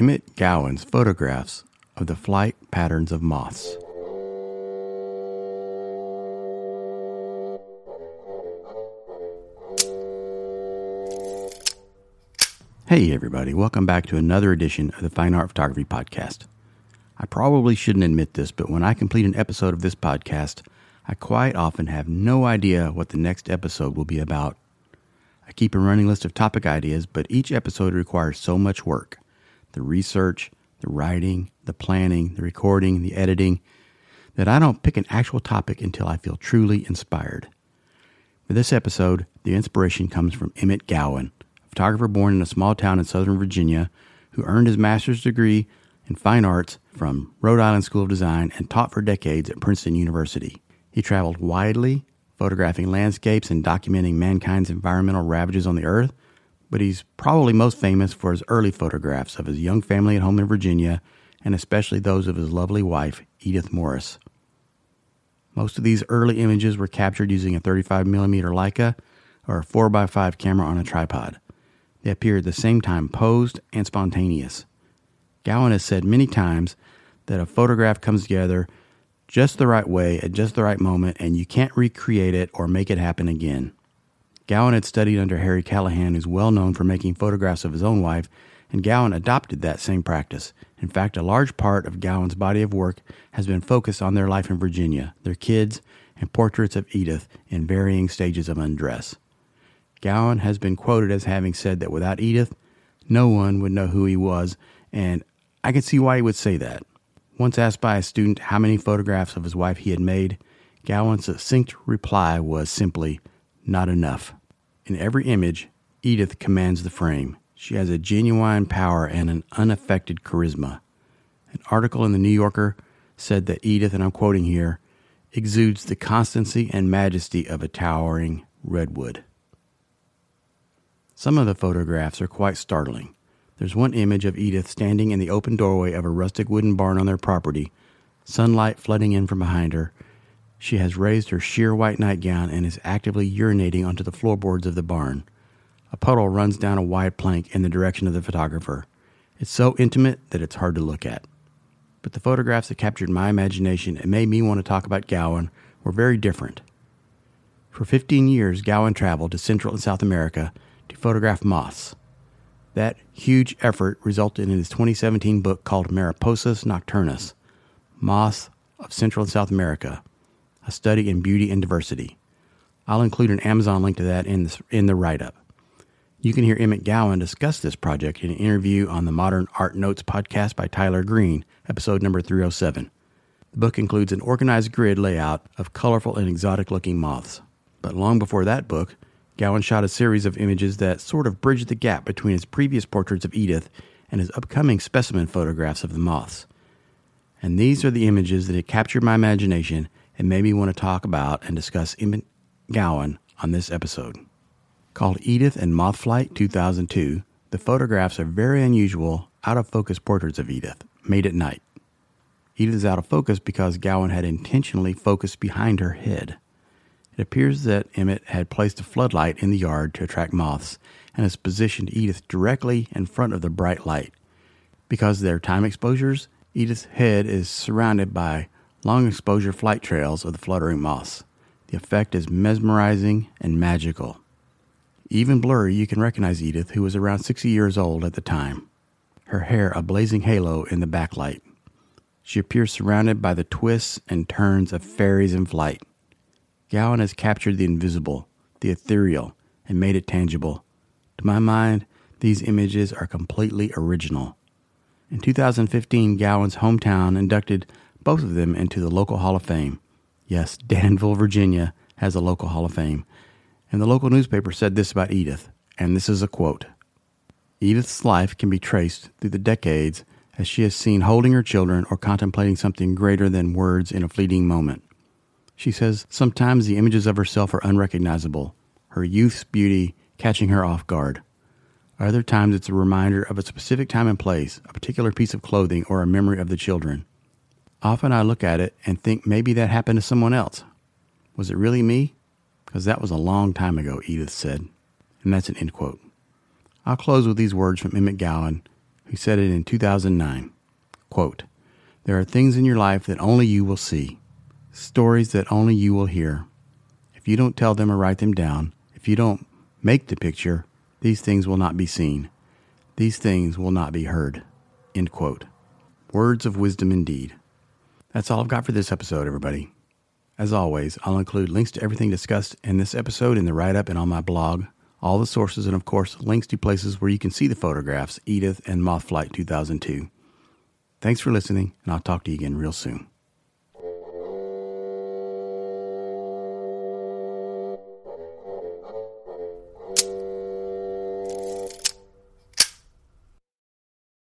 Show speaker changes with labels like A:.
A: Emmett Gowin's photographs of the flight patterns of moths. Hey, everybody, welcome back to another edition of the Fine Art Photography Podcast. I probably shouldn't admit this, but when I complete an episode of this podcast, I quite often have no idea what the next episode will be about. I keep a running list of topic ideas, but each episode requires so much work the research, the writing, the planning, the recording, the editing that I don't pick an actual topic until I feel truly inspired. For this episode, the inspiration comes from Emmett Gowin, a photographer born in a small town in Southern Virginia who earned his master's degree in fine arts from Rhode Island School of Design and taught for decades at Princeton University. He traveled widely, photographing landscapes and documenting mankind's environmental ravages on the earth, but he's probably most famous for his early photographs of his young family at home in Virginia, and especially those of his lovely wife, Edith Morris. Most of these early images were captured using a 35mm Leica or a 4x5 camera on a tripod. They appear at the same time posed and spontaneous. Gowin has said many times that a photograph comes together just the right way at just the right moment and you can't recreate it or make it happen again. Gowin had studied under Harry Callahan, who's well known for making photographs of his own wife, and Gowin adopted that same practice. In fact, a large part of Gowin's body of work has been focused on their life in Virginia, their kids, and portraits of Edith in varying stages of undress. Gowin has been quoted as having said that without Edith, no one would know who he was, and I can see why he would say that. Once asked by a student how many photographs of his wife he had made, Gowin's succinct reply was simply, not enough. In every image, Edith commands the frame. She has a genuine power and an unaffected charisma. An article in the New Yorker said that Edith, and I'm quoting here, exudes the constancy and majesty of a towering redwood. Some of the photographs are quite startling. There's one image of Edith standing in the open doorway of a rustic wooden barn on their property, sunlight flooding in from behind her, she has raised her sheer white nightgown and is actively urinating onto the floorboards of the barn. A puddle runs down a wide plank in the direction of the photographer. It's so intimate that it's hard to look at. But the photographs that captured my imagination and made me want to talk about Gowin were very different. For 15 years, Gowin traveled to Central and South America to photograph moths. That huge effort resulted in his 2017 book called Mariposas Nocturnas Moths of Central and South America a study in beauty and diversity. I'll include an Amazon link to that in the, in the write up. You can hear Emmett Gowin discuss this project in an interview on the Modern Art Notes podcast by Tyler Green, episode number 307. The book includes an organized grid layout of colorful and exotic looking moths. But long before that book, Gowin shot a series of images that sort of bridged the gap between his previous portraits of Edith and his upcoming specimen photographs of the moths. And these are the images that had captured my imagination and made me want to talk about and discuss Emmett Gowin on this episode. Called Edith and Moth Flight 2002, the photographs are very unusual, out of focus portraits of Edith, made at night. Edith is out of focus because Gowin had intentionally focused behind her head. It appears that Emmett had placed a floodlight in the yard to attract moths and has positioned Edith directly in front of the bright light. Because of their time exposures, Edith's head is surrounded by long exposure flight trails of the fluttering moths. The effect is mesmerizing and magical. Even blurry, you can recognize Edith, who was around 60 years old at the time, her hair a blazing halo in the backlight. She appears surrounded by the twists and turns of fairies in flight. Gowin has captured the invisible, the ethereal, and made it tangible. To my mind, these images are completely original. In 2015, Gowin's hometown inducted both of them into the local Hall of Fame. Yes, Danville, Virginia has a local Hall of Fame. And the local newspaper said this about Edith, and this is a quote Edith's life can be traced through the decades as she is seen holding her children or contemplating something greater than words in a fleeting moment. She says sometimes the images of herself are unrecognizable, her youth's beauty catching her off guard. Other times it's a reminder of a specific time and place, a particular piece of clothing, or a memory of the children. Often I look at it and think maybe that happened to someone else. Was it really me? Because that was a long time ago, Edith said. And that's an end quote. I'll close with these words from Emmett Gowin, who said it in 2009. Quote, There are things in your life that only you will see, stories that only you will hear. If you don't tell them or write them down, if you don't make the picture, these things will not be seen. These things will not be heard. End quote. Words of wisdom indeed. That's all I've got for this episode, everybody. As always, I'll include links to everything discussed in this episode in the write up and on my blog, all the sources, and of course, links to places where you can see the photographs, Edith and Moth Flight 2002. Thanks for listening, and I'll talk to you again real soon.